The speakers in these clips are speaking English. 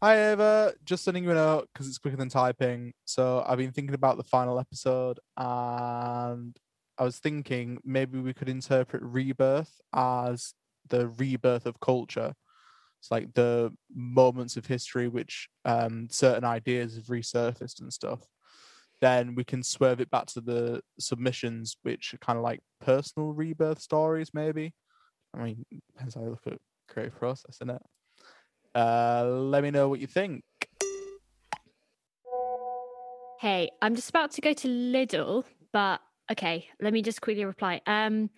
Hi, Ava. Just sending you a note because it's quicker than typing. So I've been thinking about the final episode, and I was thinking maybe we could interpret rebirth as the rebirth of culture. It's like the moments of history which um, certain ideas have resurfaced and stuff. Then we can swerve it back to the submissions, which are kind of like personal rebirth stories, maybe. I mean, depends how you look at creative process, isn't it? Uh, let me know what you think. Hey, I'm just about to go to Lidl, but okay, let me just quickly reply. Um,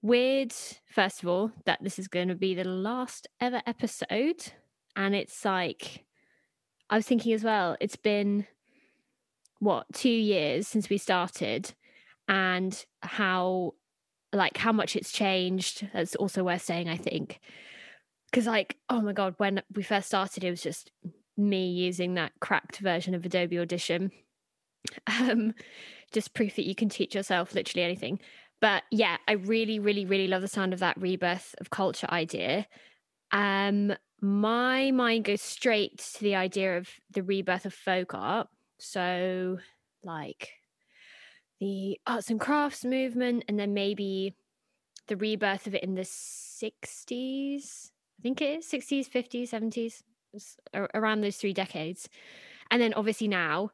weird, first of all, that this is going to be the last ever episode. And it's like, I was thinking as well, it's been what, two years since we started, and how, like, how much it's changed. That's also worth saying, I think. Because, like, oh my God, when we first started, it was just me using that cracked version of Adobe Audition. Um, just proof that you can teach yourself literally anything. But yeah, I really, really, really love the sound of that rebirth of culture idea. Um, my mind goes straight to the idea of the rebirth of folk art. So, like the arts and crafts movement, and then maybe the rebirth of it in the 60s. I think it is 60s, 50s, 70s, around those three decades. And then obviously now,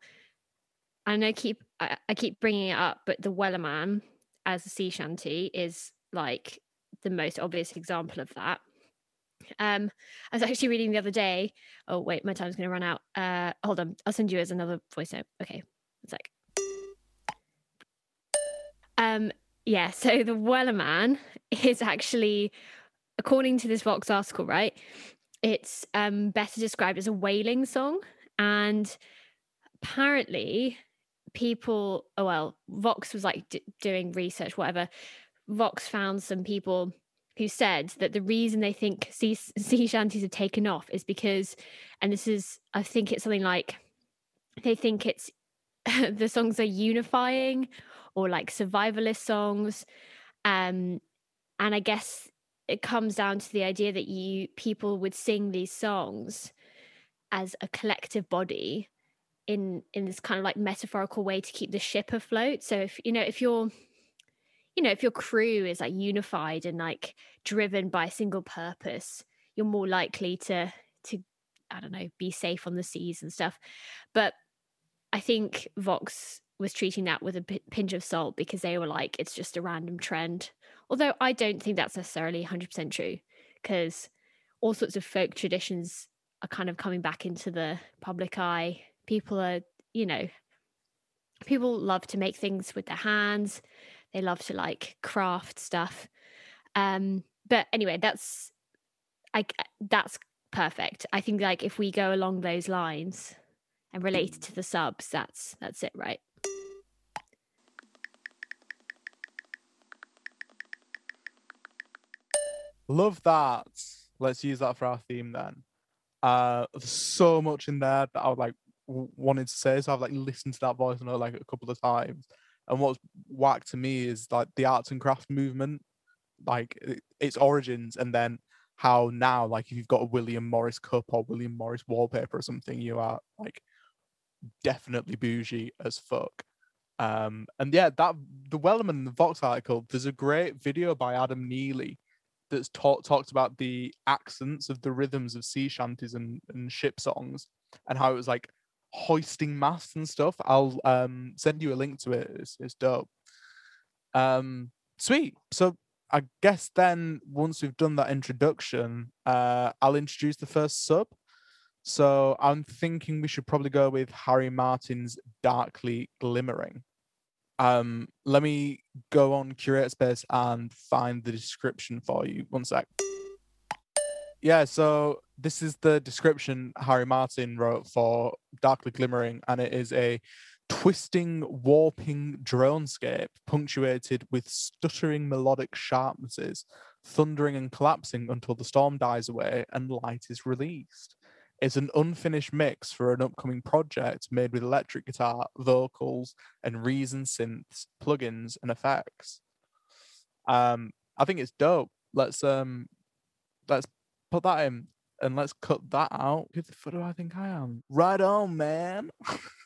I know keep I, I keep bringing it up, but the Wellerman as a sea shanty is like the most obvious example of that. Um, I was actually reading the other day. Oh wait, my time's going to run out. Uh, hold on, I'll send you as another voice note. Okay, it's like. Um, yeah. So the Wellerman is actually, according to this Vox article, right? It's um better described as a whaling song, and apparently people oh well vox was like d- doing research whatever vox found some people who said that the reason they think sea, sea shanties have taken off is because and this is i think it's something like they think it's the songs are unifying or like survivalist songs um and i guess it comes down to the idea that you people would sing these songs as a collective body in in this kind of like metaphorical way to keep the ship afloat. So if you know if you're you know if your crew is like unified and like driven by a single purpose you're more likely to to i don't know be safe on the seas and stuff. But i think vox was treating that with a p- pinch of salt because they were like it's just a random trend although i don't think that's necessarily 100% true because all sorts of folk traditions are kind of coming back into the public eye. People are you know people love to make things with their hands. They love to like craft stuff. Um but anyway that's i that's perfect. I think like if we go along those lines and relate it to the subs that's that's it right love that let's use that for our theme then uh there's so much in there that i would like wanted to say. So I've like listened to that voice note like a couple of times. And what's whack to me is like the arts and craft movement, like its origins, and then how now, like if you've got a William Morris cup or William Morris wallpaper or something, you are like definitely bougie as fuck. Um, and yeah, that the Wellerman the Vox article, there's a great video by Adam Neely that's talked talked about the accents of the rhythms of sea shanties and, and ship songs and how it was like hoisting masts and stuff. I'll um, send you a link to it. It's, it's dope. Um, sweet. So I guess then once we've done that introduction, uh, I'll introduce the first sub. So I'm thinking we should probably go with Harry Martin's Darkly Glimmering. Um, let me go on Curator Space and find the description for you. One sec. Yeah, so this is the description Harry Martin wrote for Darkly Glimmering, and it is a twisting, warping dronescape punctuated with stuttering melodic sharpnesses, thundering and collapsing until the storm dies away and light is released. It's an unfinished mix for an upcoming project made with electric guitar, vocals, and Reason synths, plugins, and effects. Um, I think it's dope. Let's um, let's put that in and let's cut that out. Who the fuck do I think I am? Right on, man.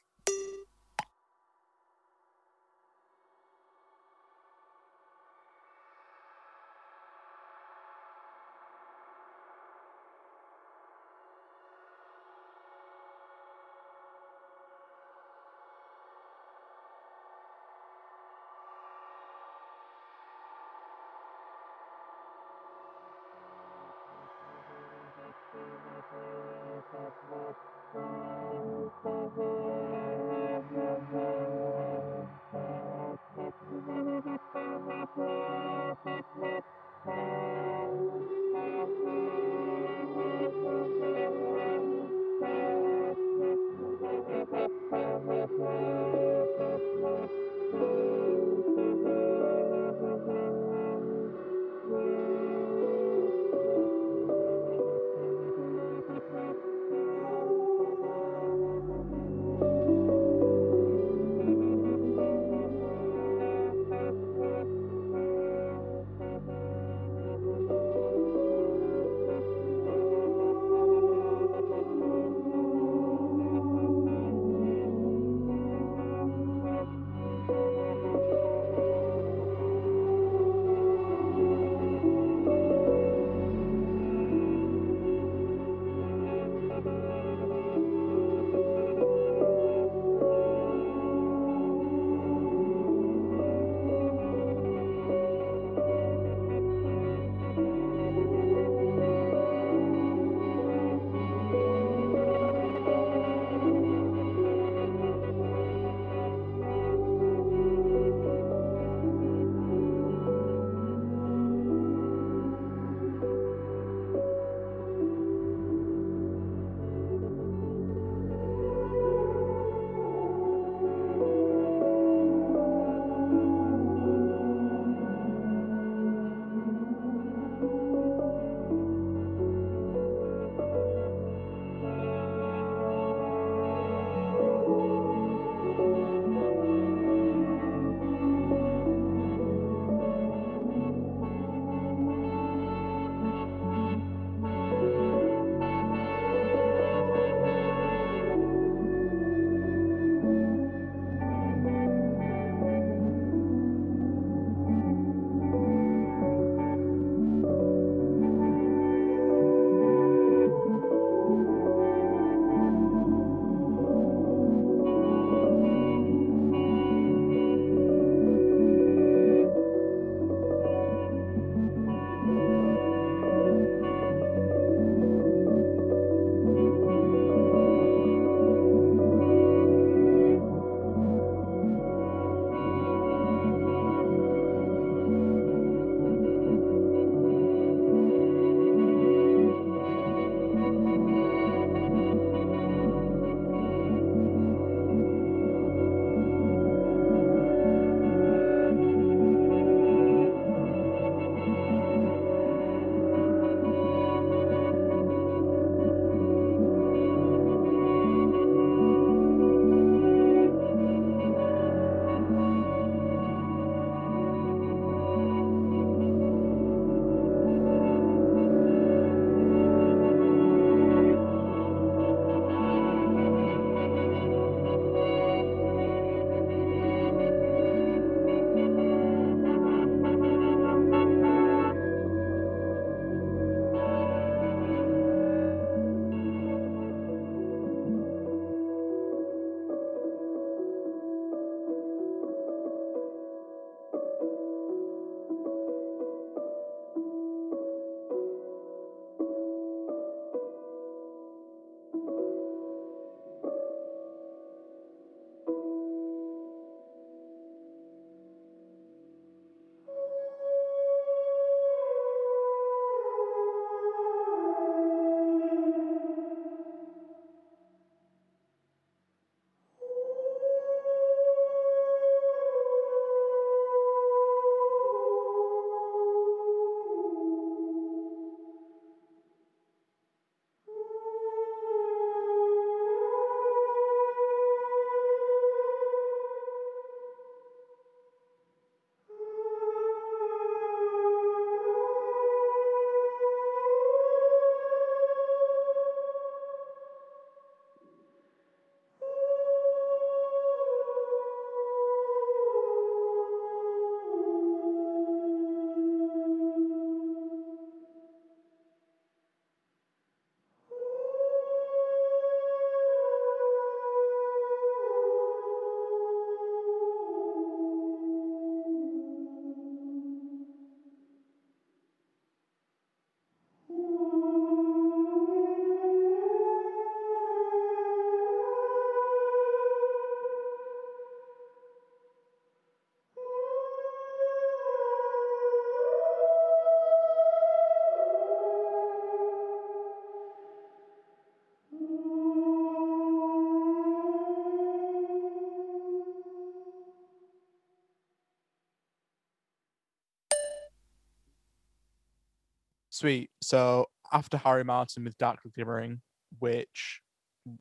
Sweet. So after Harry Martin with Darkly Glimmering, which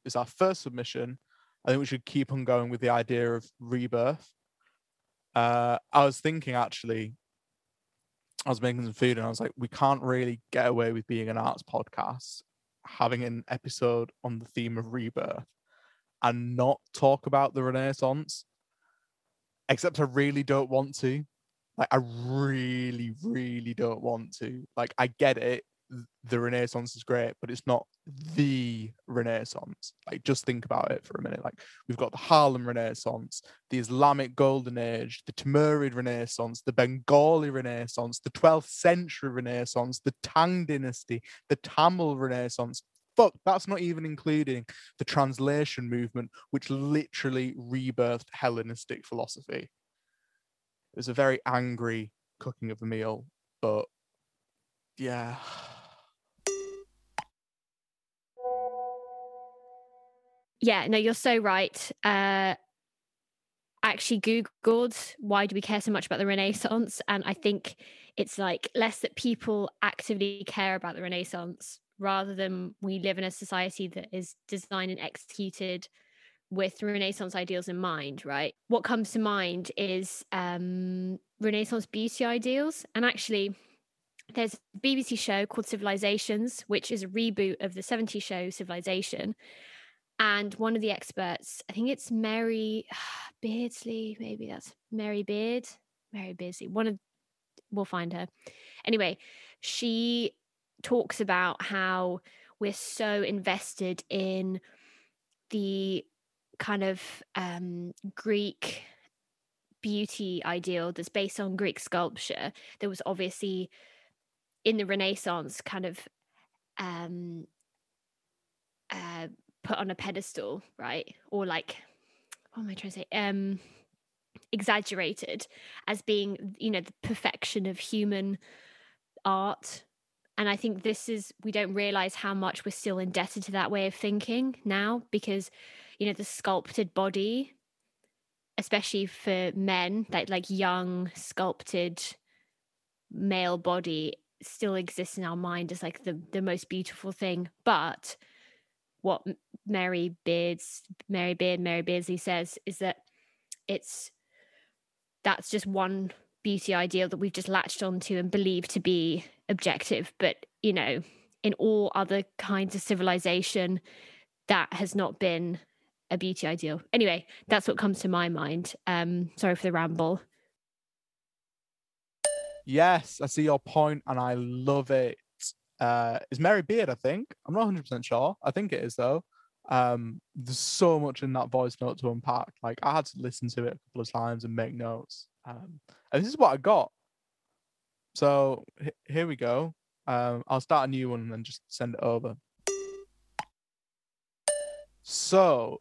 is our first submission, I think we should keep on going with the idea of rebirth. Uh, I was thinking actually, I was making some food and I was like, we can't really get away with being an arts podcast, having an episode on the theme of rebirth and not talk about the Renaissance. Except I really don't want to. Like, I really, really don't want to. Like, I get it the Renaissance is great, but it's not the Renaissance. Like, just think about it for a minute. Like, we've got the Harlem Renaissance, the Islamic Golden Age, the Timurid Renaissance, the Bengali Renaissance, the 12th century Renaissance, the Tang Dynasty, the Tamil Renaissance. Fuck, that's not even including the translation movement, which literally rebirthed Hellenistic philosophy. It was a very angry cooking of a meal, but yeah. Yeah, no, you're so right. Uh, actually googled why do we care so much about the renaissance and i think it's like less that people actively care about the renaissance rather than we live in a society that is designed and executed with renaissance ideals in mind right what comes to mind is um renaissance beauty ideals and actually there's a bbc show called civilizations which is a reboot of the 70s show civilization and one of the experts, I think it's Mary Beardsley, maybe that's Mary Beard, Mary Beardsley. One of we'll find her. Anyway, she talks about how we're so invested in the kind of um, Greek beauty ideal that's based on Greek sculpture. There was obviously in the Renaissance kind of um, uh, put on a pedestal, right? Or like, what am I trying to say? Um, exaggerated as being, you know, the perfection of human art. And I think this is, we don't realize how much we're still indebted to that way of thinking now because, you know, the sculpted body, especially for men, that like young, sculpted male body still exists in our mind as like the, the most beautiful thing. But what Mary Beards, Mary Beard, Mary Beardsley says is that it's that's just one beauty ideal that we've just latched onto and believe to be objective. But you know, in all other kinds of civilization, that has not been a beauty ideal. Anyway, that's what comes to my mind. Um, sorry for the ramble. Yes, I see your point and I love it. Uh, is Mary Beard, I think. I'm not 100% sure. I think it is, though. Um, there's so much in that voice note to unpack. Like, I had to listen to it a couple of times and make notes. Um, and this is what I got. So h- here we go. Um, I'll start a new one and then just send it over. So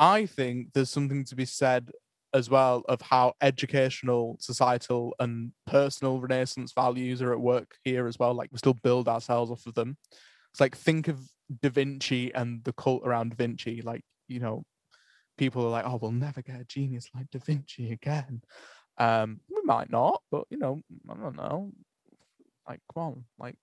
I think there's something to be said as well of how educational, societal, and personal Renaissance values are at work here as well. Like we still build ourselves off of them. It's like think of Da Vinci and the cult around Da Vinci. Like you know, people are like, "Oh, we'll never get a genius like Da Vinci again." Um, we might not, but you know, I don't know. Like, come on, like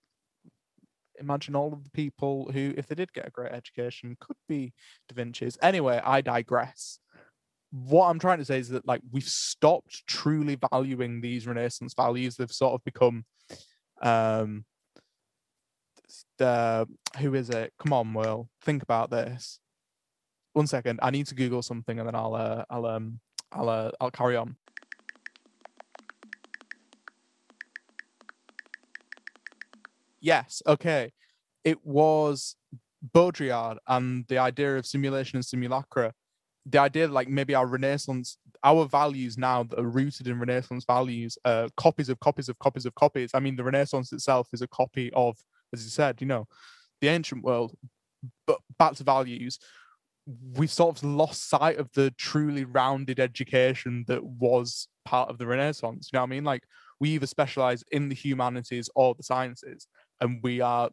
imagine all of the people who, if they did get a great education, could be Da Vinci's. Anyway, I digress what I'm trying to say is that like we've stopped truly valuing these Renaissance values. They've sort of become um the who is it? Come on, Will, think about this. One second, I need to Google something and then I'll uh, I'll um I'll uh, I'll carry on. Yes, okay. It was Baudrillard and the idea of simulation and simulacra. The idea that like maybe our renaissance our values now that are rooted in renaissance values uh copies of copies of copies of copies. I mean the renaissance itself is a copy of as you said you know the ancient world but back to values. We've sort of lost sight of the truly rounded education that was part of the renaissance you know what i mean? Like we either specialize in the humanities or the sciences and we are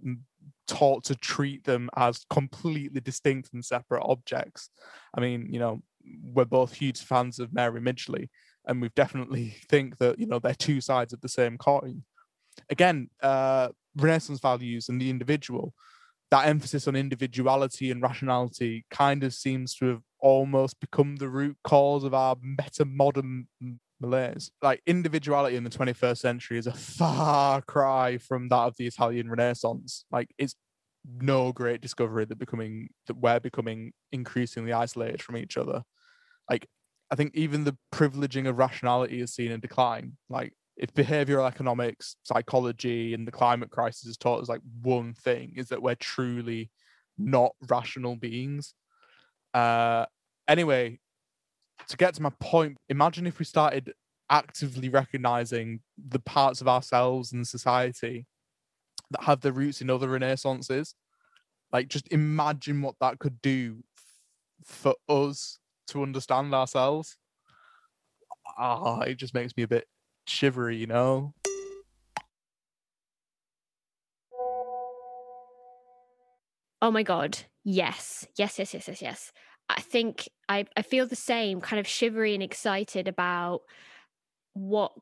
taught to treat them as completely distinct and separate objects. I mean, you know, we're both huge fans of Mary Midgley, and we definitely think that you know they're two sides of the same coin. Again, uh, Renaissance values and the individual, that emphasis on individuality and rationality kind of seems to have almost become the root cause of our meta modern malaise. Like individuality in the 21st century is a far cry from that of the Italian Renaissance. Like it's no great discovery that becoming that we're becoming increasingly isolated from each other. Like I think even the privileging of rationality is seen in decline. Like if behavioral economics, psychology, and the climate crisis has taught us like one thing is that we're truly not rational beings. Uh, anyway, to get to my point, imagine if we started actively recognizing the parts of ourselves and society that have their roots in other renaissances. Like, just imagine what that could do for us to understand ourselves. Ah, it just makes me a bit shivery, you know? Oh my God. Yes. Yes, yes, yes, yes, yes. I think I, I feel the same, kind of shivery and excited about what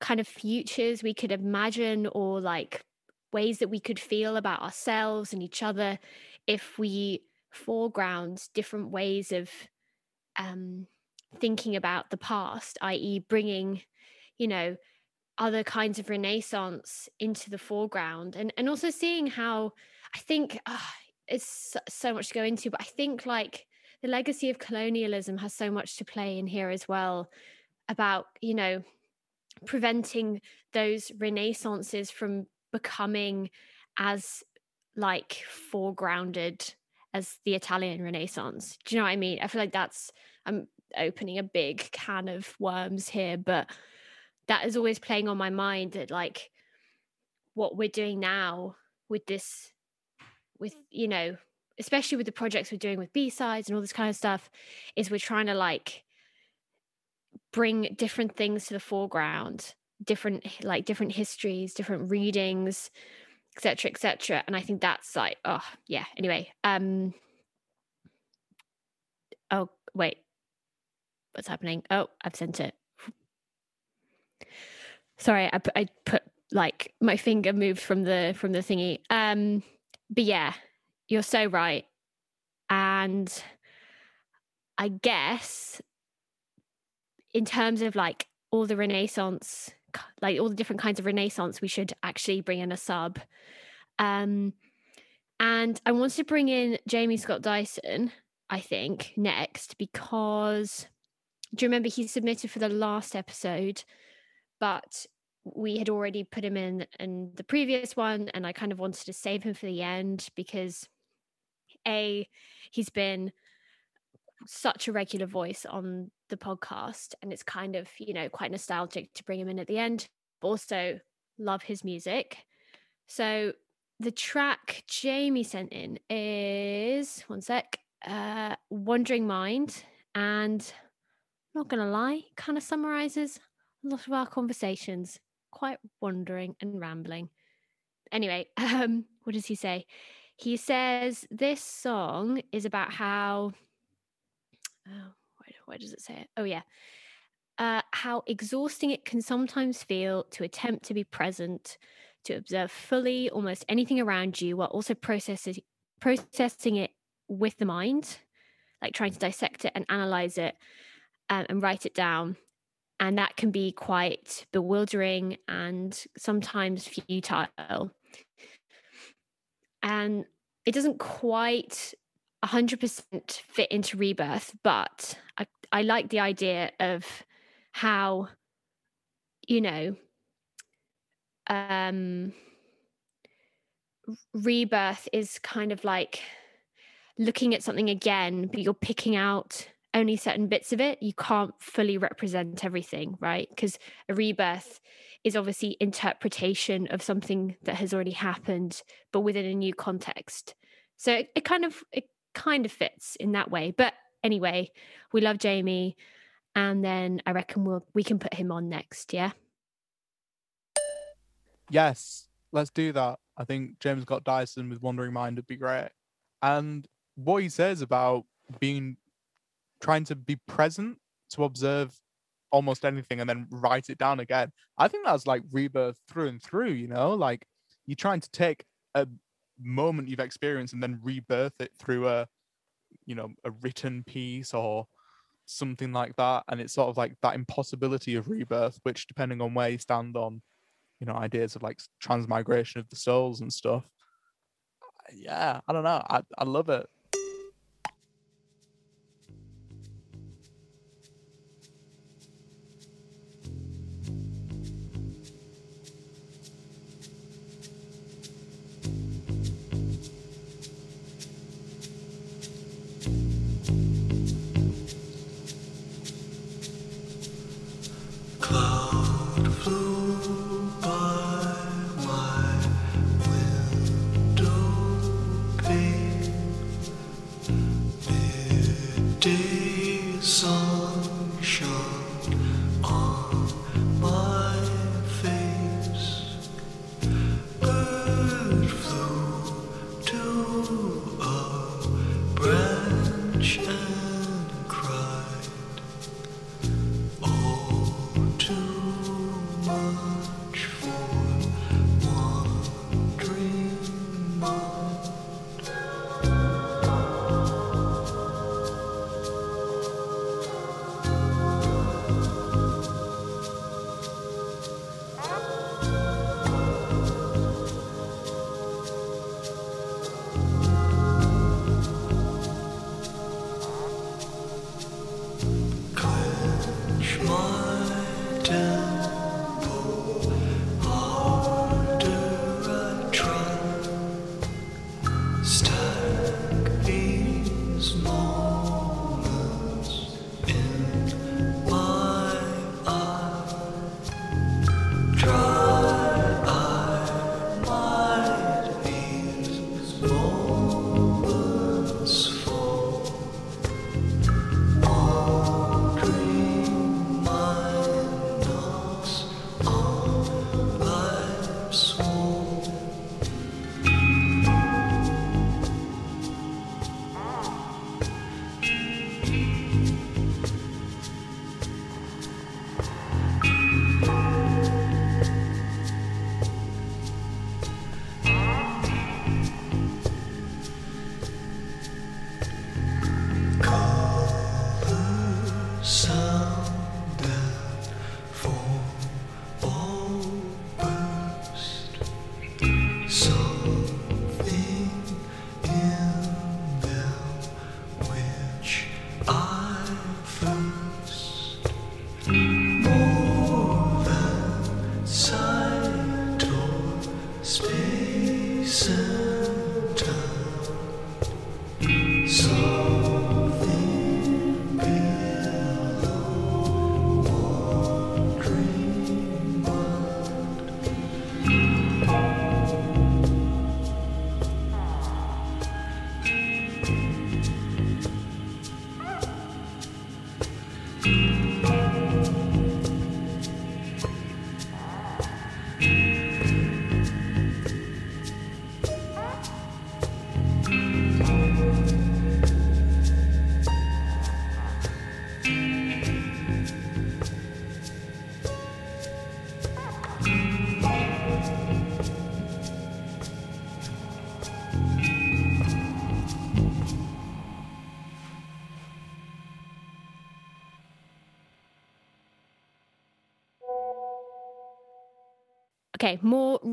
kind of futures we could imagine or like ways that we could feel about ourselves and each other if we foreground different ways of um, thinking about the past, i.e., bringing, you know, other kinds of renaissance into the foreground and and also seeing how i think uh, it's so much to go into but i think like the legacy of colonialism has so much to play in here as well about you know preventing those renaissances from becoming as like foregrounded as the Italian Renaissance. Do you know what I mean? I feel like that's I'm opening a big can of worms here, but that is always playing on my mind that like what we're doing now with this with you know especially with the projects we're doing with b-sides and all this kind of stuff is we're trying to like bring different things to the foreground different like different histories different readings etc etc and i think that's like oh yeah. Anyway um oh wait. What's happening? Oh i've sent it. Sorry I, I put like my finger moved from the from the thingy. Um but yeah you're so right. And i guess in terms of like all the renaissance like all the different kinds of renaissance we should actually bring in a sub. Um and i wanted to bring in jamie scott dyson i think next because do you remember he submitted for the last episode but we had already put him in in the previous one and i kind of wanted to save him for the end because a he's been such a regular voice on the podcast and it's kind of you know quite nostalgic to bring him in at the end also love his music so the track jamie sent in is one sec uh wandering mind and not gonna lie kind of summarizes a lot of our conversations, quite wandering and rambling. Anyway, um, what does he say? He says this song is about how. Oh, where, does it say it? Oh, yeah. Uh, how exhausting it can sometimes feel to attempt to be present, to observe fully almost anything around you while also processing processing it with the mind, like trying to dissect it and analyze it um, and write it down and that can be quite bewildering and sometimes futile. And it doesn't quite 100% fit into rebirth, but I, I like the idea of how, you know, um, rebirth is kind of like looking at something again, but you're picking out only certain bits of it you can't fully represent everything right? Because a rebirth is obviously interpretation of something that has already happened but within a new context. So it, it kind of it kind of fits in that way. But anyway we love jamie and then i reckon we'll we can put him on next yeah? Yes let's do that. I think jamie scott dyson with wandering mind would be great. And what he says about being trying to be present to observe almost anything and then write it down again. I think that's like rebirth through and through, you know, like you're trying to take a moment you've experienced and then rebirth it through a you know a written piece or something like that. And it's sort of like that impossibility of rebirth which depending on where you stand on you know ideas of like transmigration of the souls and stuff yeah i don't know. I, I love it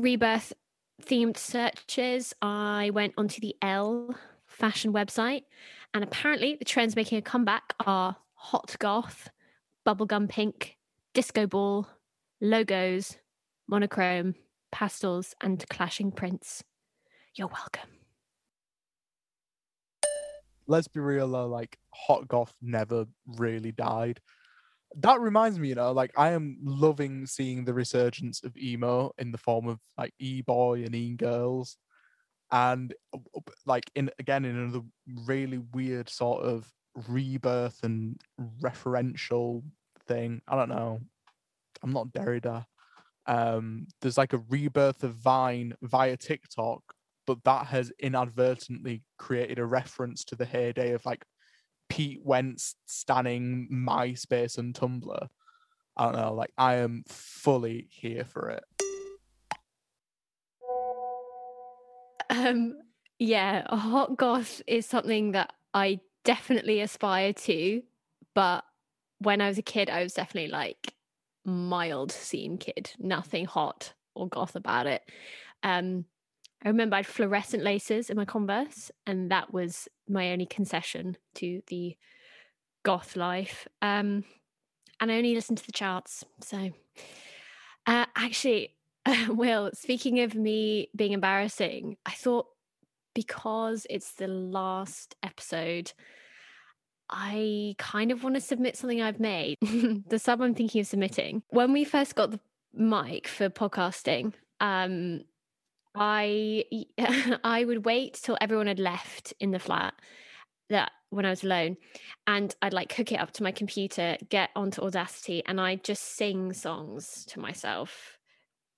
rebirth themed searches. I went onto the Elle fashion website, and apparently the trends making a comeback are hot goth, bubblegum pink, disco ball, logos, monochrome, pastels, and clashing prints. You're welcome. let's be real though, like hot goth never really died. That reminds me, you know, like I am loving seeing the resurgence of emo in the form of like and e-girls. And uh, uh, like in again in another really weird sort of rebirth and referential thing. I don't know. I'm not Derrida. Um, there's like a rebirth of Vine via TikTok, but that has inadvertently created a reference to the heyday of like Pete Wentz standing MySpace and Tumblr. I don't know, like I am fully here for it. um, yeah, hot goth is something that I definitely aspire to, but when I was a kid, I was definitely like mild scene kid, nothing hot or goth about it. Um, I remember I had fluorescent laces in my Converse, and that was my only concession to the goth life. Um, and I only listened to the charts. So, uh, actually, Will, speaking of me being embarrassing, I thought because it's the last episode, I kind of want to submit something I've made. the sub I'm thinking of submitting. When we first got the mic for podcasting, um, I I would wait till everyone had left in the flat that when I was alone, and I'd like hook it up to my computer, get onto Audacity, and I'd just sing songs to myself,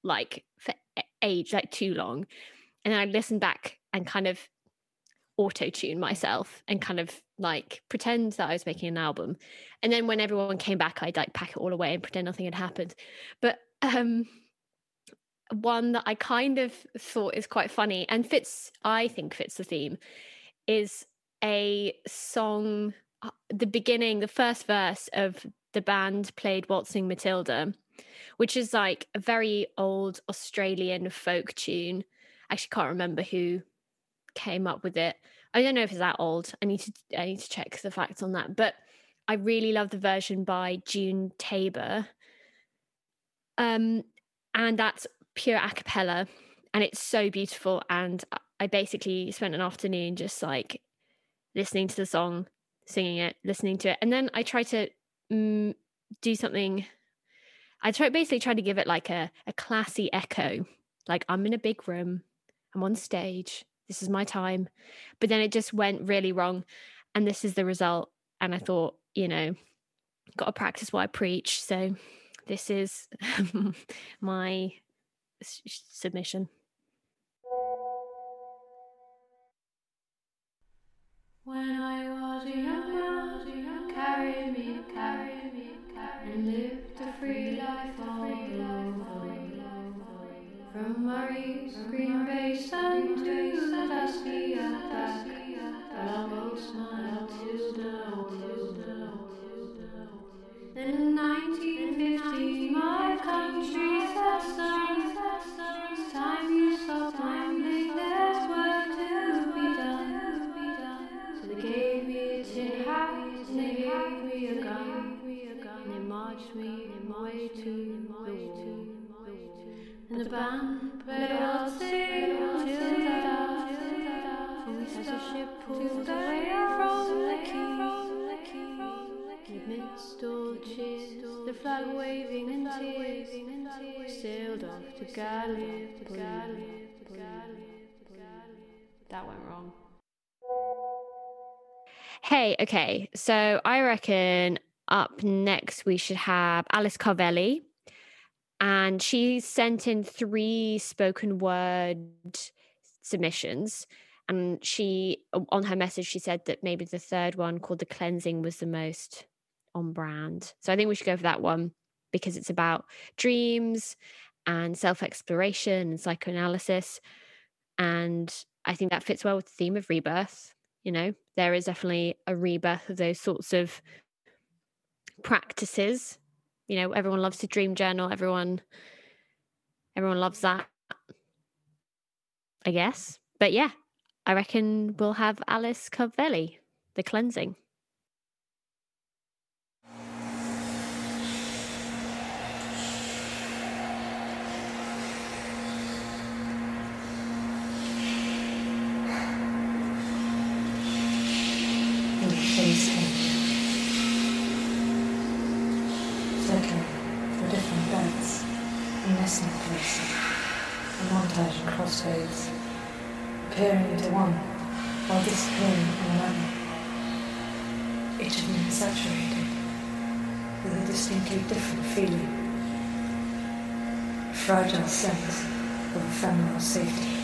like for age like too long, and I'd listen back and kind of auto tune myself and kind of like pretend that I was making an album, and then when everyone came back, I'd like pack it all away and pretend nothing had happened, but um one that I kind of thought is quite funny and fits, I think fits the theme, is a song, uh, the beginning, the first verse of the band played Waltzing Matilda, which is like a very old Australian folk tune. I actually can't remember who came up with it. I don't know if it's that old. I need to I need to check the facts on that. But I really love the version by June Tabor. Um, and that's pure a cappella and it's so beautiful and I- basically spent an afternoon just like listening to the song singing it listening to it and then i try to mm, do something i try basically try to give it like a, a classy echo like i'm in a big room i'm on stage this is my time but then it just went really wrong and this is the result and i thought you know got to practice what i preach so this is my submission. When I was a young man, carried me, carried me, carry and lived a free life all over. From Murray's Green Basin to the dusty attack, Bravo smiled Tilda, Tilda. Then in 1950, me away to the wall. And the band played Waltzing Matilda, as the ship pulled away from the quay. Amidst all the cheers, the flag waving and tears, we sailed off to Gallipoli. That went wrong. Hey, okay. So I reckon up next we should have Alice Carvelli. And she sent in three spoken word submissions. And she, on her message, she said that maybe the third one called The Cleansing was the most on brand. So I think we should go for that one because it's about dreams and self exploration and psychoanalysis. And I think that fits well with the theme of rebirth. You know, there is definitely a rebirth of those sorts of practices. You know, everyone loves to dream journal, everyone everyone loves that. I guess. But yeah, I reckon we'll have Alice Carvelli, the cleansing. Your face edge. Flickering for different beds. A nesting place. A montage. Appearing into one while disappearing in another. Each of them saturated with a distinctly different feeling. A fragile sense of ephemeral safety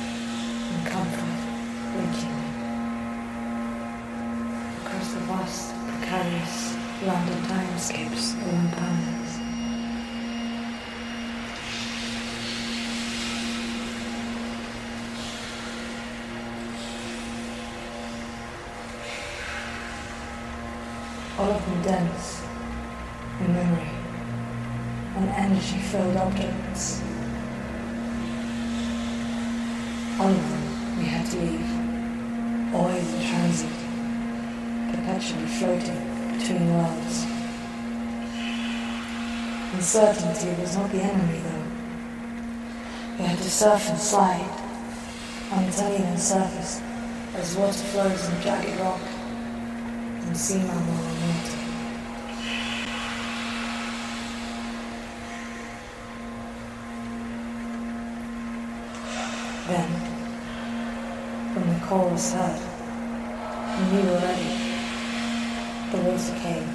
and comfort linking them across the vast, precarious London timescapes of impermanence. All of them dense in memory and energy-filled objects. All of them we had to leave, always in transit, perpetually floating between worlds. Uncertainty was not the enemy, though. We had to surf and slide on its uneven surface as water flows in jagged rock mammal on water. Then, when the call was heard, and we were ready, the water came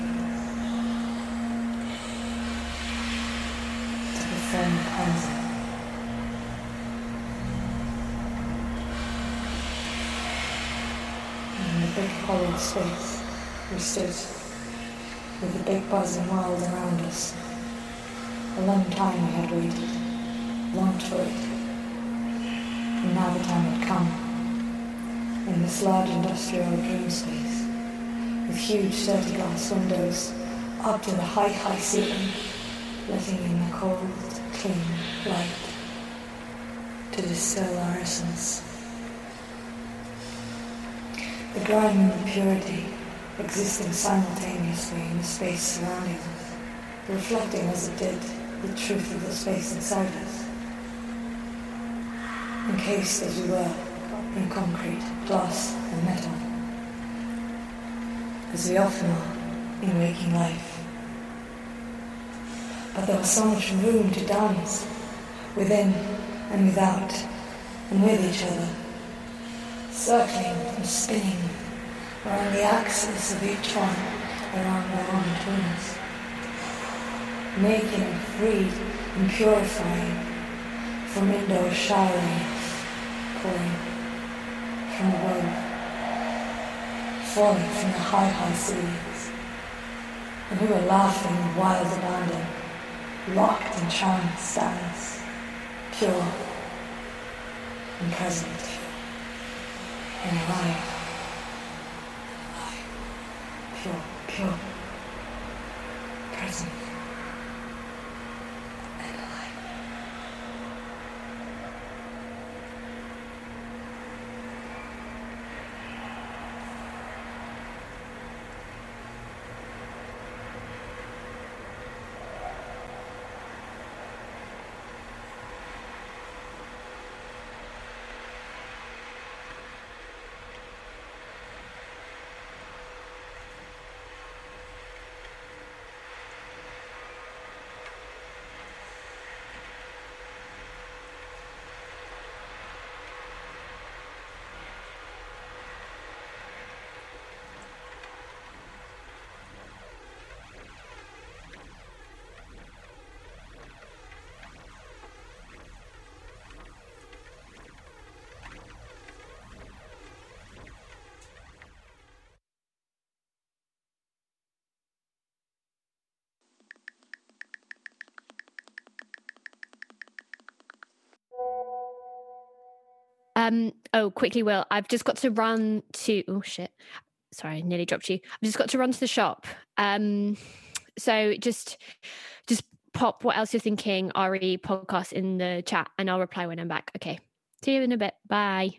to perform the cleansing. Big hollow space, we stood with the big buzzing world around us. A long time we had waited, longed for it. And now the time had come. In this large industrial dream space, with huge dirty glass windows up to the high, high ceiling, letting in the cold, clean light to distill our essence. The grime and the purity existing simultaneously in the space surrounding us, reflecting as it did the truth of the space inside us. Encased as we were in concrete, glass, and metal, as we often are in waking life. But there was so much room to dance within and without, and with each other, circling and spinning around the axis of each one around the one between us, making, freed, and purifying from indoor showerings, pouring from above, falling from the high, high ceilings, and we were laughing in wild abandon, locked in trance dance, pure and present and alive. Pure, Um, oh, quickly, Will. I've just got to run to. Oh shit! Sorry, I nearly dropped you. I've just got to run to the shop. Um, so just, just pop what else you're thinking, Ari podcast in the chat, and I'll reply when I'm back. Okay. See you in a bit. Bye.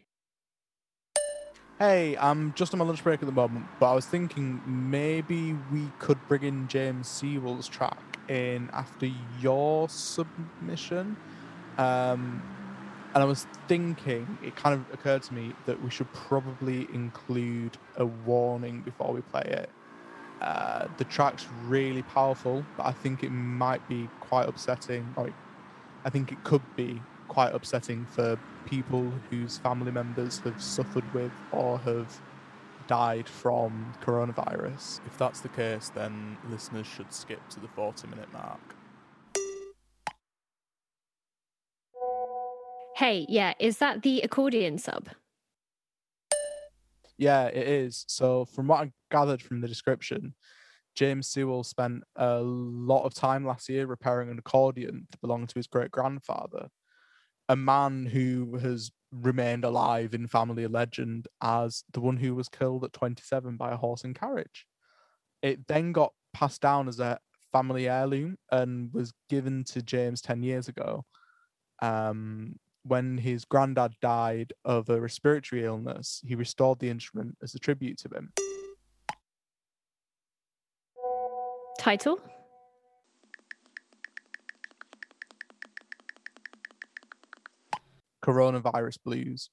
Hey, I'm just on my lunch break at the moment, but I was thinking maybe we could bring in James Sewell's track in after your submission. Um, and I was thinking, it kind of occurred to me that we should probably include a warning before we play it. Uh, the track's really powerful, but I think it might be quite upsetting. Like, I think it could be quite upsetting for people whose family members have suffered with or have died from coronavirus. If that's the case, then listeners should skip to the 40 minute mark. Hey, yeah, is that the accordion sub? Yeah, it is. So, from what I gathered from the description, James Sewell spent a lot of time last year repairing an accordion that belonged to his great grandfather, a man who has remained alive in family legend as the one who was killed at 27 by a horse and carriage. it then got passed down as a family heirloom and was given to James 10 years ago. Um, when his granddad died of a respiratory illness, he restored the instrument as a tribute to him. Title? Coronavirus Blues.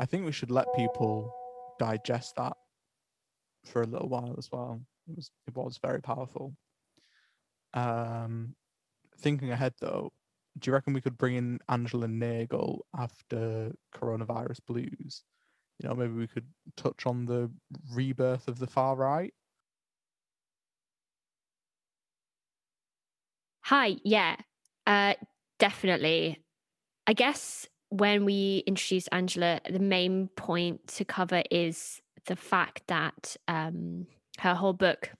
I think we should let people digest that for a little while as well. It was it was very powerful. Um, thinking ahead though, do you reckon we could bring in Angela Nagle after Coronavirus Blues? You know, maybe we could touch on the rebirth of the far right. Hi, yeah, uh, definitely. I guess when we introduce Angela, the main point to cover is the fact that um, her whole book,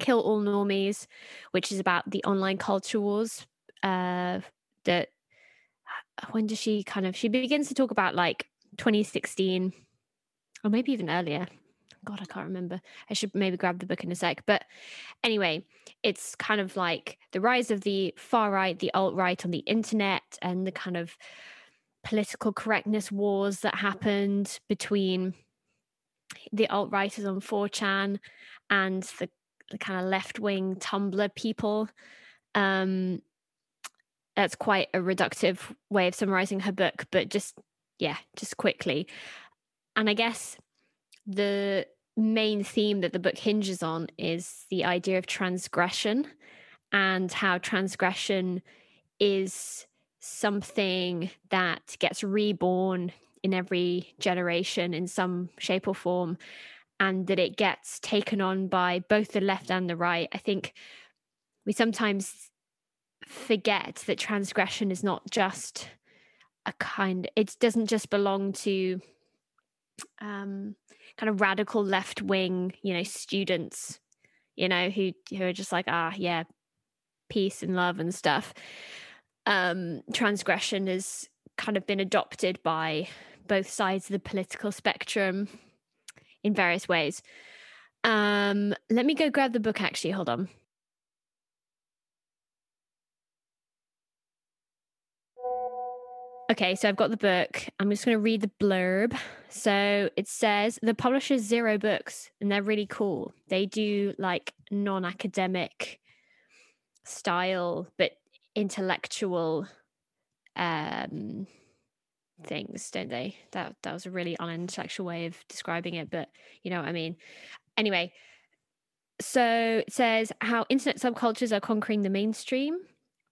Kill All Normies, which is about the online culture wars, uh, that when does she kind of she begins to talk about like 2016 or maybe even earlier. God i can't remember. I should maybe grab the book in a sec. But anyway it's kind of like the rise of the far right the alt right on the internet and the kind of political correctness wars that happened between the alt righters on 4chan and the, the kind of left wing Tumblr people. Um, that's quite a reductive way of summarizing her book, but just, yeah, just quickly. And I guess the main theme that the book hinges on is the idea of transgression and how transgression is something that gets reborn in every generation in some shape or form and that it gets taken on by both the left and the right. I think we sometimes forget that transgression is not just a kind it doesn't just belong to um kind of radical left wing you know students you know who who are just like ah yeah peace and love and stuff um transgression has kind of been adopted by both sides of the political spectrum in various ways um let me go grab the book actually hold on Okay, so I've got the book. I'm just going to read the blurb. So it says the publisher's Zero Books, and they're really cool. They do like non academic style, but intellectual um, things, don't they? That that was a really unintellectual way of describing it, but you know what I mean. Anyway, so it says how internet subcultures are conquering the mainstream.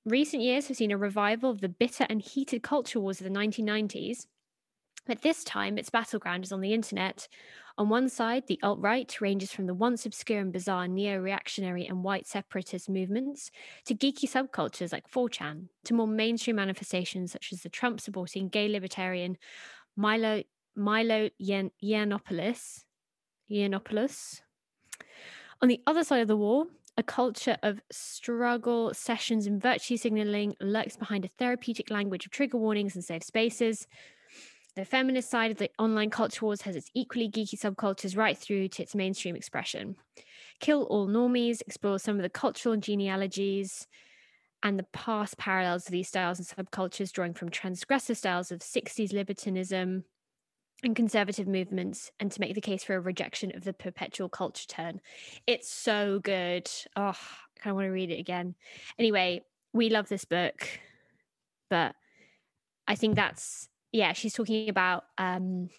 Recent years have seen a revival of the bitter and heated culture wars of the 1990s, but this time its battleground is on the internet. On one side, the alt right ranges from the once obscure and bizarre neo reactionary and white separatist movements to geeky subcultures like 4chan, to more mainstream manifestations such as the Trump supporting gay libertarian Milo, Milo Yian- Yiannopoulos. Yiannopoulos. On the other side of the wall, a culture of struggle, sessions, and virtue signaling lurks behind a therapeutic language of trigger warnings and safe spaces. The feminist side of the online culture wars has its equally geeky subcultures right through to its mainstream expression. Kill All Normies explores some of the cultural genealogies and the past parallels of these styles and subcultures, drawing from transgressive styles of 60s libertinism and conservative movements, and to make the case for a rejection of the perpetual culture turn. It's so good. Oh, I kind of want to read it again. Anyway, we love this book, but I think that's yeah. She's talking about um,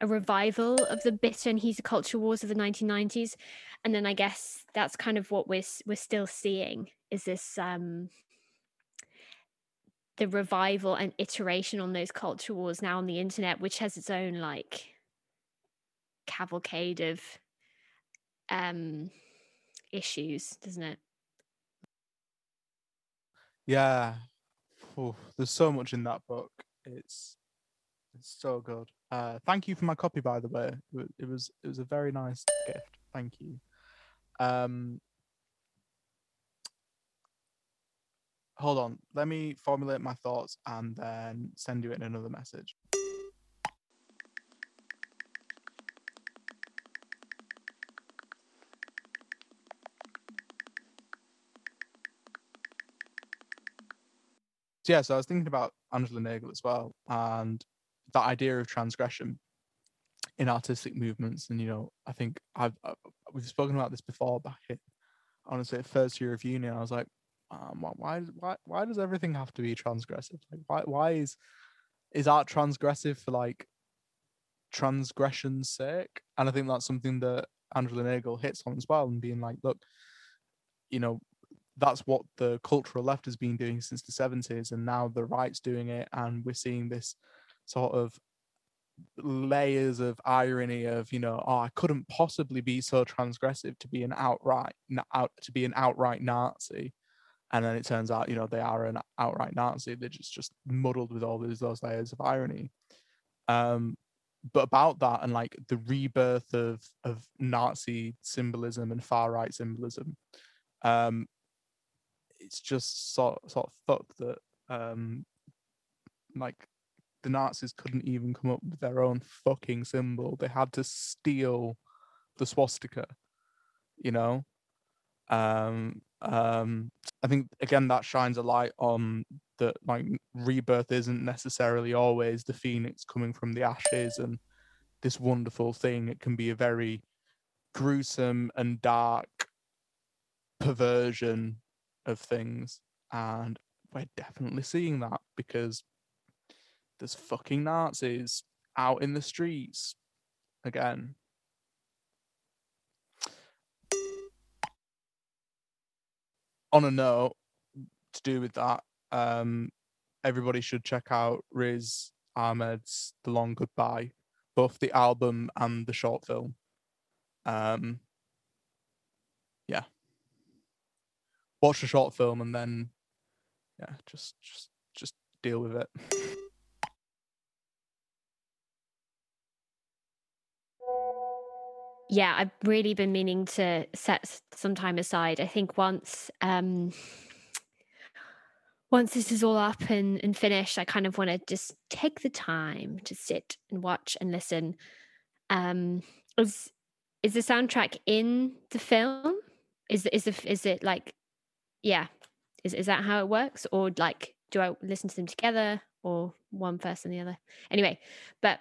a revival of the bitter and heated culture wars of the 1990s, and then I guess that's kind of what we're we're still seeing is this um, the revival and iteration on those culture wars now on the internet, which has its own like cavalcade of um issues, doesn't it? Yeah. Ooh, there's so much in that book. It's it's so good. Uh, thank you for my copy, by the way. It was it was a very nice gift. Thank you. Um, hold on. Let me formulate my thoughts and then send you in another message. So yeah, so I was thinking about Angela Nagle as well, and that idea of transgression in artistic movements. And you know, I think I've, i we've spoken about this before back in honestly first year of uni. I was like, um, why- why why why does everything have to be transgressive? Like, why why is is art transgressive for like transgression's sake? And I think that's something that Angela Nagle hits on as well, and being like, look, you know, that's what the cultural left has been doing since the 70s and now the right's doing it and we're seeing this sort of layers of irony of you know oh i couldn't possibly be so transgressive to be an outright out to be an outright nazi. And then it turns out you know they are an outright nazi. They're just just muddled with all those those layers of irony. Um but about that and like the rebirth of of nazi symbolism and far right symbolism um it's just sort sort of fucked that um like the Nazis couldn't even come up with their own fucking symbol. They had to steal the swastika, you know. Um, um, I think again that shines a light on that like rebirth isn't necessarily always the phoenix coming from the ashes and this wonderful thing. It can be a very gruesome and dark perversion of things. And we're definitely seeing that because there's fucking Nazis out in the streets again. On a note to do with that, um, everybody should check out Riz Ahmed's The Long Goodbye, both the album and the short film. Um, yeah. Watch the short film and then yeah, just just just deal with it. yeah i've really been meaning to set some time aside. I think once um once this is all up and, and finished i kind of want to just take the time to sit and watch and listen. Um is is the soundtrack in the film? Is is the is it like yeah. Is is that how it works? Or like do i listen to them together or one first and the other? Anyway but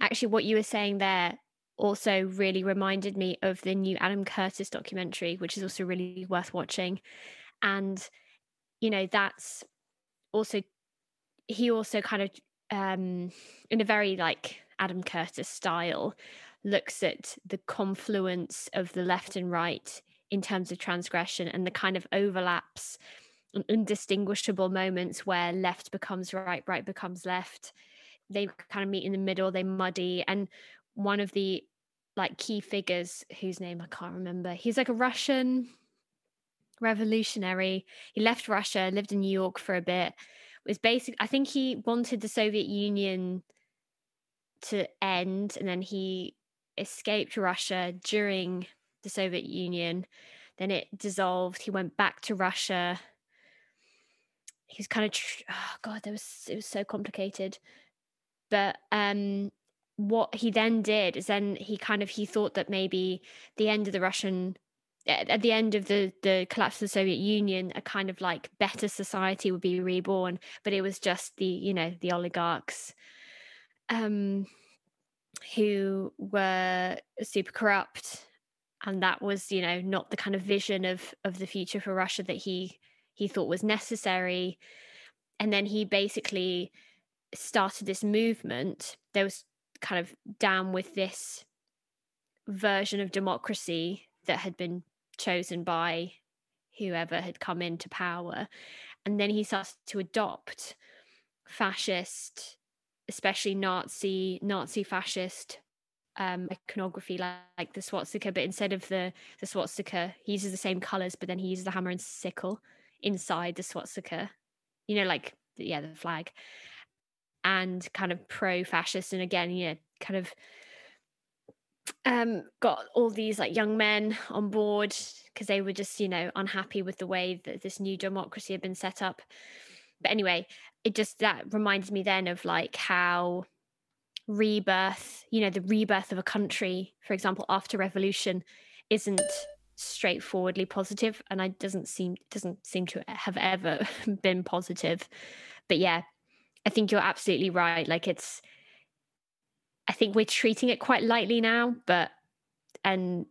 actually what you were saying there also really reminded me of the new Adam Curtis documentary, which is also really worth watching. And, you know, that's also, he also kind of, um, in a very like Adam Curtis style, looks at the confluence of the left and right in terms of transgression and the kind of overlaps and indistinguishable moments where left becomes right, right becomes left. They kind of meet in the middle, they muddy. And one of the like key figures whose name I can't remember. He's like a Russian revolutionary. He left Russia, lived in New York for a bit. Was basic I think he wanted the Soviet Union to end and then he escaped Russia during the Soviet Union. Then it dissolved. He went back to Russia. He's kind of oh god, there was it was so complicated. But um what he then did is then he kind of he thought that maybe the end of the Russian at the end of the the collapse of the Soviet Union, a kind of like better society would be reborn, but it was just the you know the oligarchs um, who were super corrupt, and that was you know not the kind of vision of of the future for Russia that he he thought was necessary, and then he basically started this movement. There was kind of down with this version of democracy that had been chosen by whoever had come into power. And then he starts to adopt fascist, especially Nazi, Nazi fascist um iconography like, like the swastika, but instead of the the swastika, he uses the same colors, but then he uses the hammer and sickle inside the swastika. You know, like yeah, the flag. And kind of pro-fascist, and again, yeah, kind of um got all these like young men on board because they were just you know unhappy with the way that this new democracy had been set up but anyway it just that reminds me then of like how rebirth you know the rebirth of a country for example after revolution isn't straightforwardly positive and i doesn't seem doesn't seem to have ever been positive but yeah i think you're absolutely right like it's I think we're treating it quite lightly now, but and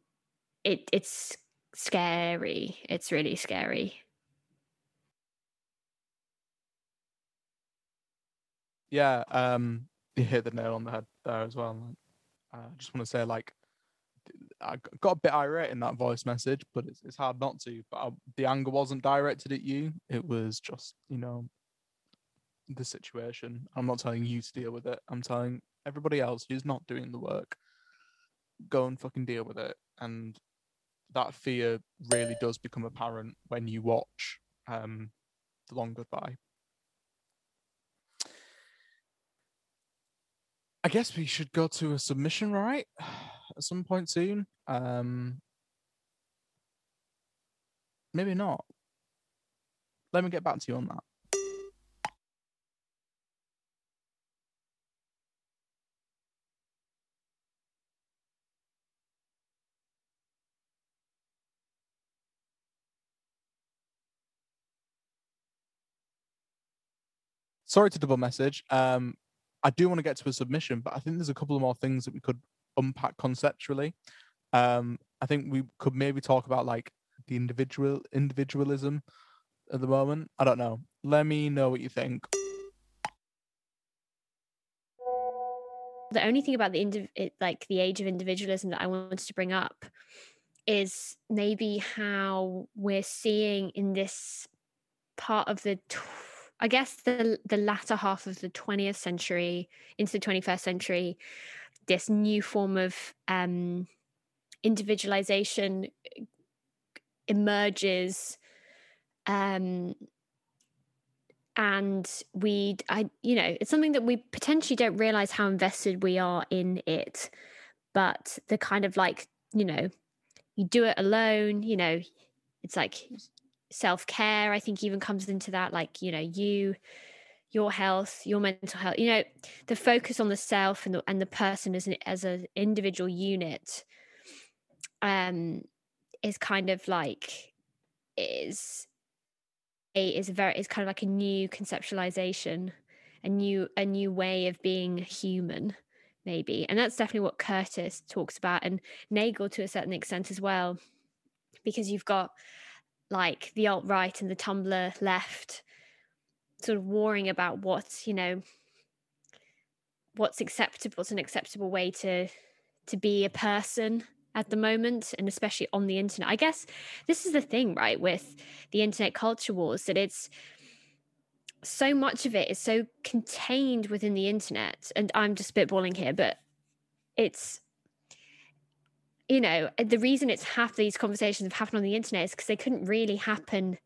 it it's scary. It's really scary. Yeah, um, you hit the nail on the head there as well. Uh, I just want to say, like, I got a bit irate in that voice message, but it's, it's hard not to. But I, the anger wasn't directed at you; it was just, you know, the situation. I'm not telling you to deal with it. I'm telling everybody else who's not doing the work, go and fucking deal with it. And that fear really does become apparent when you watch um, the long goodbye. I guess we should go to a submission, right? At some point soon. Um, maybe not. Let me get back to you on that. Sorry to double message. Um, I do want to get to a submission, but I think there's a couple of more things that we could unpack conceptually. Um, I think we could maybe talk about like the individual individualism at the moment. I don't know. Let me know what you think. the only thing about the indiv- like the age of individualism that I wanted to bring up is maybe how we're seeing in this part of the I guess the the latter half of the 20th century into the 21st century this new form of um individualization emerges um and we i you know it's something that we potentially don't realize how invested we are in it but the kind of like you know you do it alone you know it's like self-care i think even comes into that like you know you your health your mental health you know the focus on the self and the, and the person as an as an individual unit um is kind of like is a is very is kind of like a new conceptualization a new a new way of being human maybe. And that's definitely what curtis talks about and nagle to a certain extent as well because you've got like the alt right and the tumblr left sort of warring about what's you know what's acceptable what's an acceptable way to to be a person at the moment and especially on the internet. I guess this is the thing right with the internet culture wars that it's so much of it is so contained within the internet. And i'm just spitballing here but it's you know uh, the reason it's half these conversations have happened on the internet is because they couldn't really happen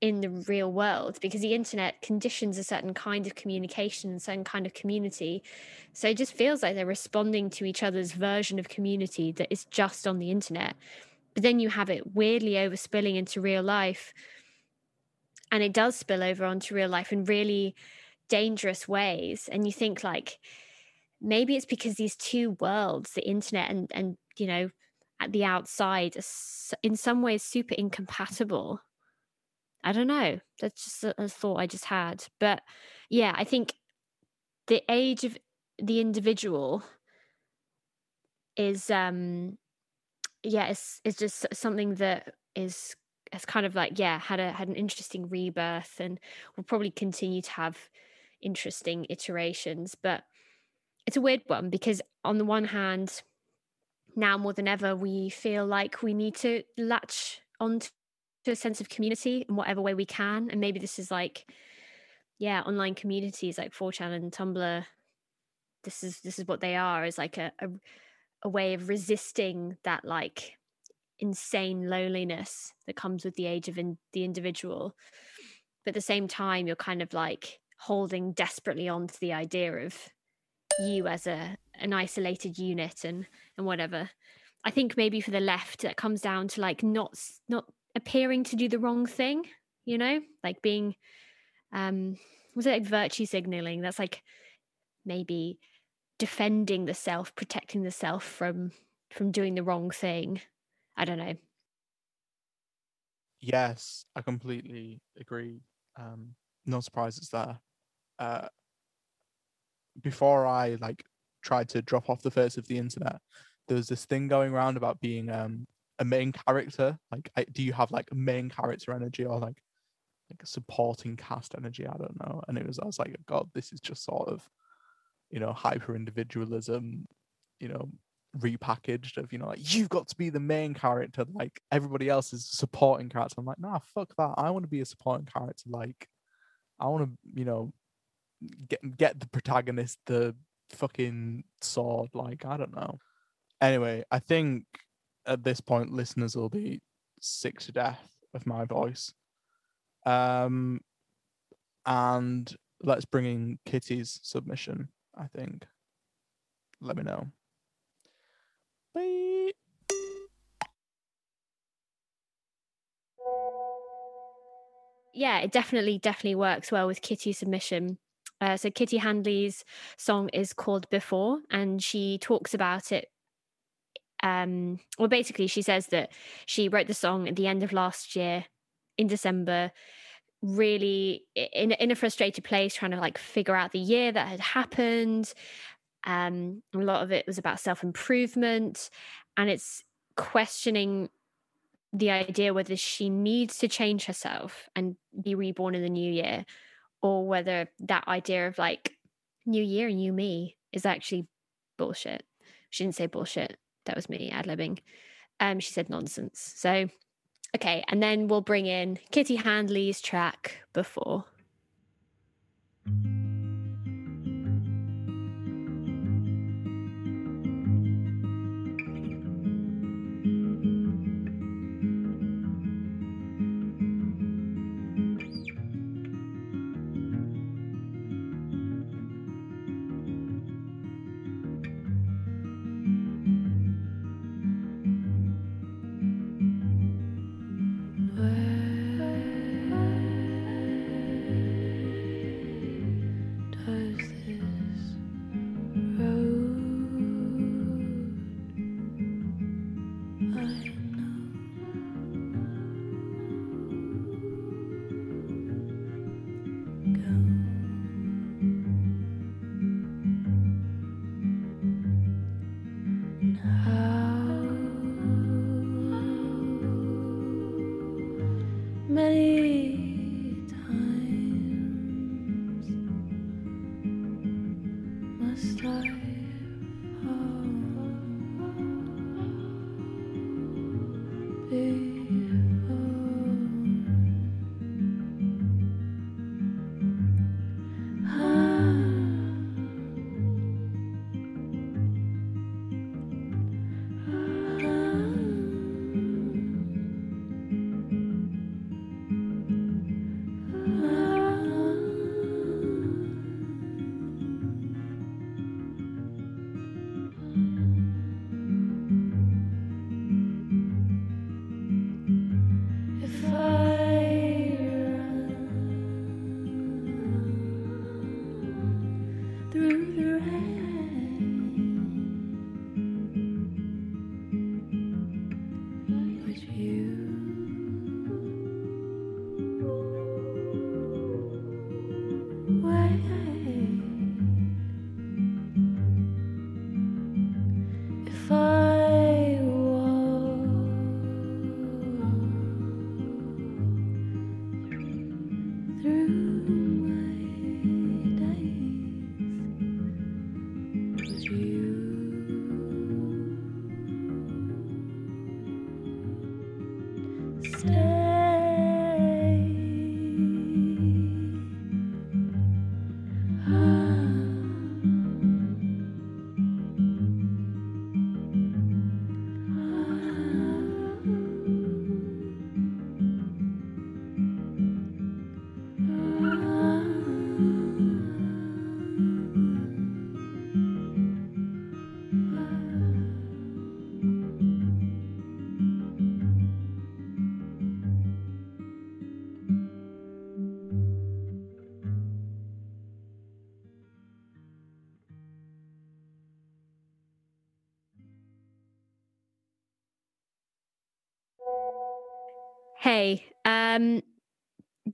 in the real world because the internet conditions a certain kind of communication and certain kind of community. So it just feels like they're responding to each other's version of community that is just on the internet. But then you have it weirdly overspilling into real life and it does spill over onto real life in really dangerous ways. And you think like maybe it's because these two worlds the internet and and you know at the outside are in some ways super incompatible. I don't know. That's just a, a thought i just had. But yeah i think the age of the individual is um yeah it's just something that is has kind of like yeah had a had an interesting rebirth and will probably continue to have interesting iterations. But it's a weird one because on the one hand now more than ever we feel like we need to latch on to a sense of community in whatever way we can. And maybe this is like yeah online communities like 4chan and tumblr this is this is what they are is like a, a a way of resisting that like insane loneliness that comes with the age of in, the individual. But at the same time you're kind of like holding desperately on to the idea of you as a an isolated unit and and whatever. I think maybe for the left that comes down to like not not appearing to do the wrong thing you know? Like being um was it like virtue signaling? That's like maybe defending the self protecting the self from from doing the wrong thing. I don't know. Yes, I completely agree. Um, no surprises there. Uh, before I like tried to drop off the face of the internet, there was this thing going around about being um a main character. Like, I, do you have like main character energy or like like supporting cast energy? I don't know. And it was I was like, God, this is just sort of you know hyper individualism. You know, repackaged of you know like you've got to be the main character like everybody else is supporting character i'm like nah fuck that i want to be a supporting character like i want to you know get get the protagonist the fucking sword like i don't know anyway i think at this point listeners will be sick to death of my voice. Um and let's bring in kitty's submission i think. Let me know. Bye. yeah it definitely definitely works well with kitty's submission. Uh, so kitty handley's song is called before and she talks about it um well basically she says that she wrote the song at the end of last year in december really in a- in a frustrated place, trying to like figure out the year that had happened. Um, a lot of it was about self improvement, and it's questioning the idea whether she needs to change herself and be reborn in the new year, or whether that idea of like new year, new me is actually bullshit. She didn't say bullshit. That was me ad libbing. Um, she said nonsense. So, okay, and then we'll bring in Kitty Handley's track before. Does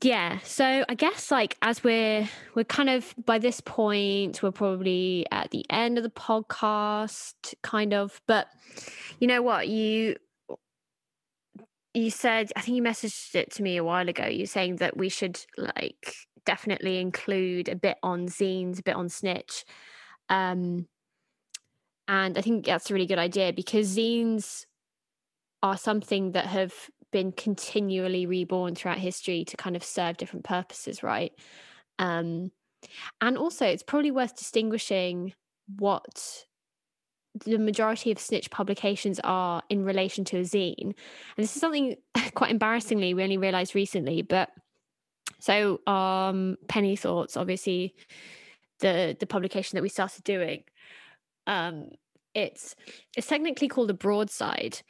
yeah, so I guess like as we're we're kind of by this point we're probably at the end of the podcast kind of, but you know what? You you said I think you messaged it to me a while ago. You're saying that we should like definitely include a bit on zines, a bit on snitch. Um and I think that's a really good idea because zines are something that have been continually reborn throughout history to kind of serve different purposes, right? Um, and also, it's probably worth distinguishing what the majority of snitch publications are in relation to a zine. And this is something quite embarrassingly we only realized recently, but so um Penny Thoughts, obviously the the publication that we started doing, um, it's it's technically called a broadside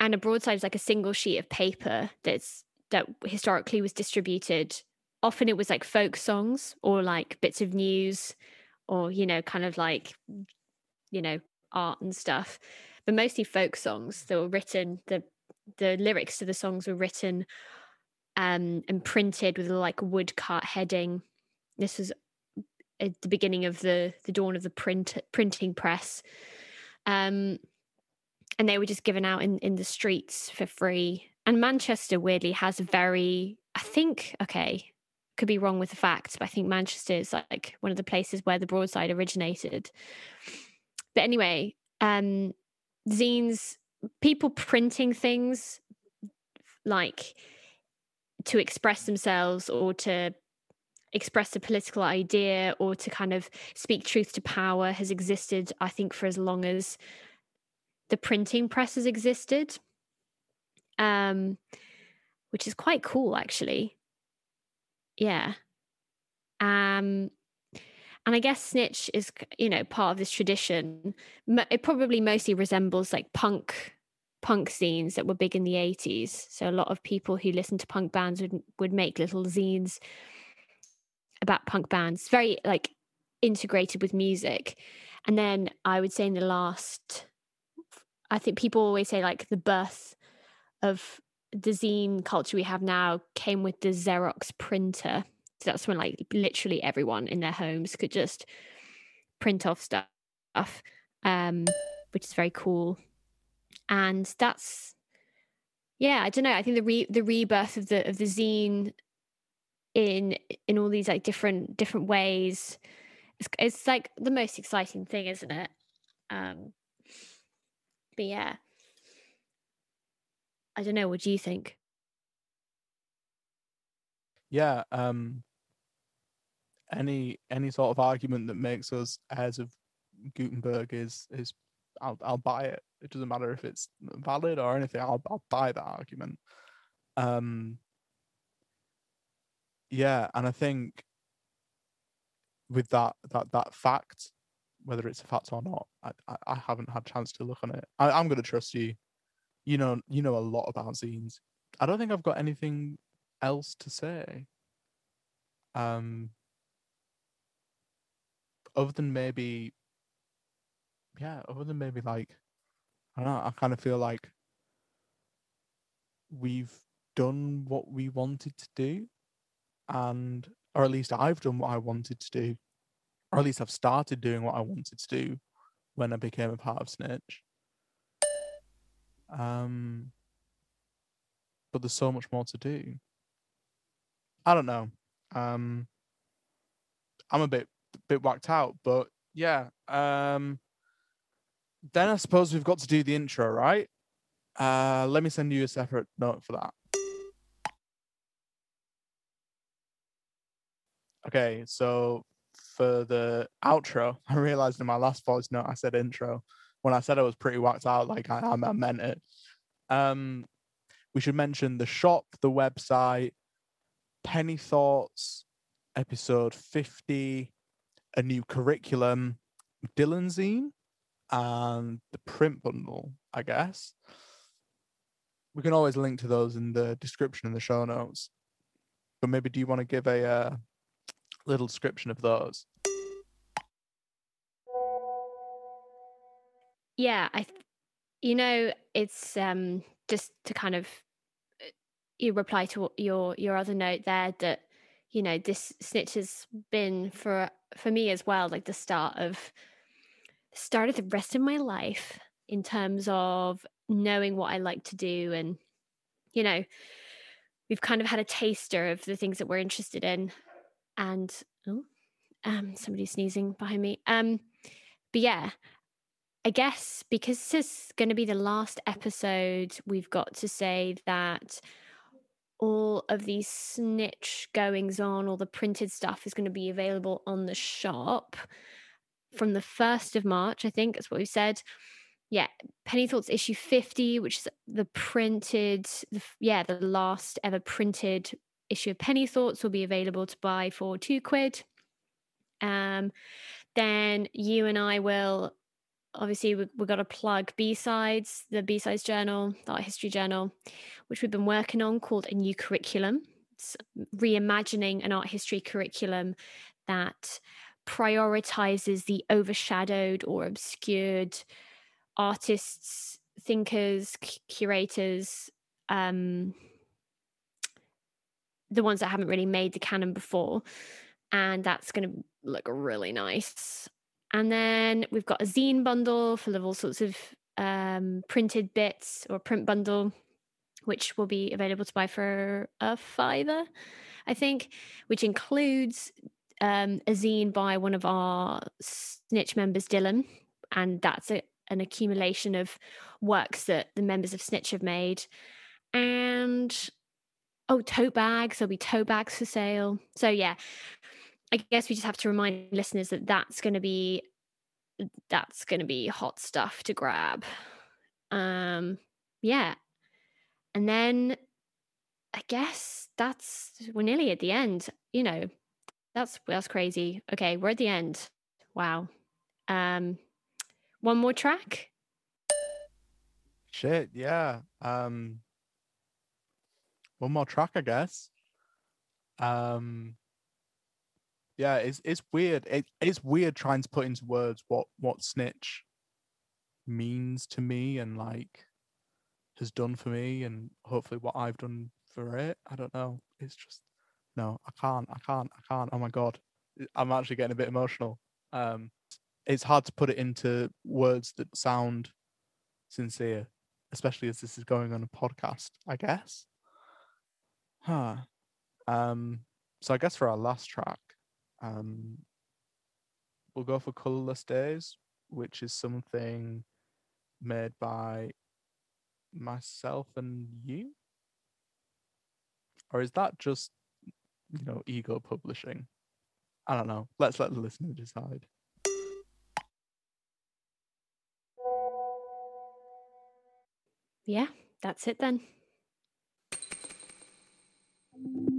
and a broadside is like a single sheet of paper that's that historically was distributed often it was like folk songs or like bits of news or you know kind of like you know art and stuff but mostly folk songs that were written the the lyrics to the songs were written um, and printed with like woodcut heading. This was at the beginning of the the dawn of the print printing press. Um, and they were just given out in, in the streets for free. And Manchester weirdly has very, I think, okay, could be wrong with the facts, but I think Manchester is like one of the places where the broadside originated. But anyway, um, zines, people printing things like to express themselves or to express a political idea or to kind of speak truth to power has existed, I think, for as long as the printing press has existed. Um, which is quite cool actually. Yeah. Um and I guess Snitch is, you know, part of this tradition. It probably mostly resembles like punk punk zines that were big in the 80s. So a lot of people who listen to punk bands would would make little zines about punk bands, very like integrated with music. And then I would say in the last I think people always say like the birth of the zine culture we have now came with the Xerox printer. So that's when like literally everyone in their homes could just print off stuff, um, which is very cool. And that's yeah, I don't know. I think the re- the rebirth of the of the zine in in all these like different different ways, it's, it's like the most exciting thing, isn't it? Um, but yeah, I don't know. What do you think? Yeah. Um. Any any sort of argument that makes us heirs of Gutenberg is is I'll I'll buy it. It doesn't matter if it's valid or anything. I'll I'll buy that argument. Um. Yeah, and I think with that that that fact, whether it's a fact or not, I I, I haven't had a chance to look on it. I, I'm gonna trust you. You know you know a lot about zines. I don't think I've got anything else to say. Um. Other than maybe, yeah, other than maybe like, I don't know. I kind of feel like we've done what we wanted to do, and or at least I've done what I wanted to do, or at least I've started doing what I wanted to do when I became a part of Snitch. Um, but there's so much more to do. I don't know. Um, I'm a bit bit whacked out, but yeah. Um, then I suppose we've got to do the intro, right? Uh, let me send you a separate note for that. Okay, so for the outro, I realized in my last voice note I said intro. When I said I was pretty whacked out, like I, I meant it. Um, we should mention the shop, the website, Penny Thoughts, episode 50, a new curriculum, Dylan Zine, and the print bundle, I guess. We can always link to those in the description in the show notes. But maybe do you want to give a uh, little description of those? Yeah, I, you know, it's um just to kind of uh, you reply to your your other note there that you know this snitch has been for for me as well like the start of start of the rest of my life in terms of knowing what I like to do and you know we've kind of had a taster of the things that we're interested in and oh um somebody sneezing behind me um but yeah I guess because this is going to be the last episode we've got to say that all of these snitch goings on all the printed stuff is going to be available on the shop from the 1st of March, I think that's what we said. Yeah, Penny Thoughts issue 50, which is the printed, yeah, the last ever printed issue of Penny Thoughts will be available to buy for two quid. Um, then you and I will obviously we, we've got to plug b-sides the b-sides journal the art history journal which we've been working on called a new curriculum it's reimagining an art history curriculum that prioritizes the overshadowed or obscured artists thinkers curators um the ones that haven't really made the canon before. And that's going to look really nice. And then we've got a zine bundle full of all sorts of um, printed bits or print bundle, which will be available to buy for a fiver, I think, which includes um, a zine by one of our Snitch members, Dylan. And that's a, an accumulation of works that the members of Snitch have made. And oh, tote bags. There'll be tote bags for sale. So, yeah, I guess we just have to remind listeners that that's going to be that's going to be hot stuff to grab. Um yeah. And then I guess that's we're nearly at the end. You know, that's that's crazy. Okay, we're at the end. Wow. Um one more track. Shit, yeah. Um one more track, I guess. Um yeah, it's it's weird. It, it's weird trying to put into words what what snitch means to me and like has done for me and hopefully what I've done for it. I don't know. It's just no, I can't. I can't. I can't. Oh my god. I'm actually getting a bit emotional. Um it's hard to put it into words that sound sincere, especially as this is going on a podcast, I guess. Huh. Um so I guess for our last track, um, we'll go for Colorless Days, which is something made by myself and you. Or is that just, you know, ego publishing? I don't know. Let's let the listener decide. Yeah, that's it then thank you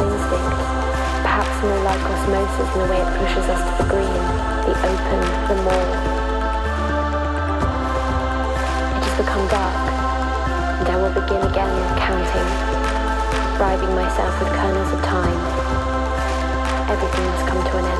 instinct. Perhaps more like osmosis in the way it pushes us to the green, the open, the more. It has become dark, and I will begin again counting, bribing myself with kernels of time. Everything must come to an end.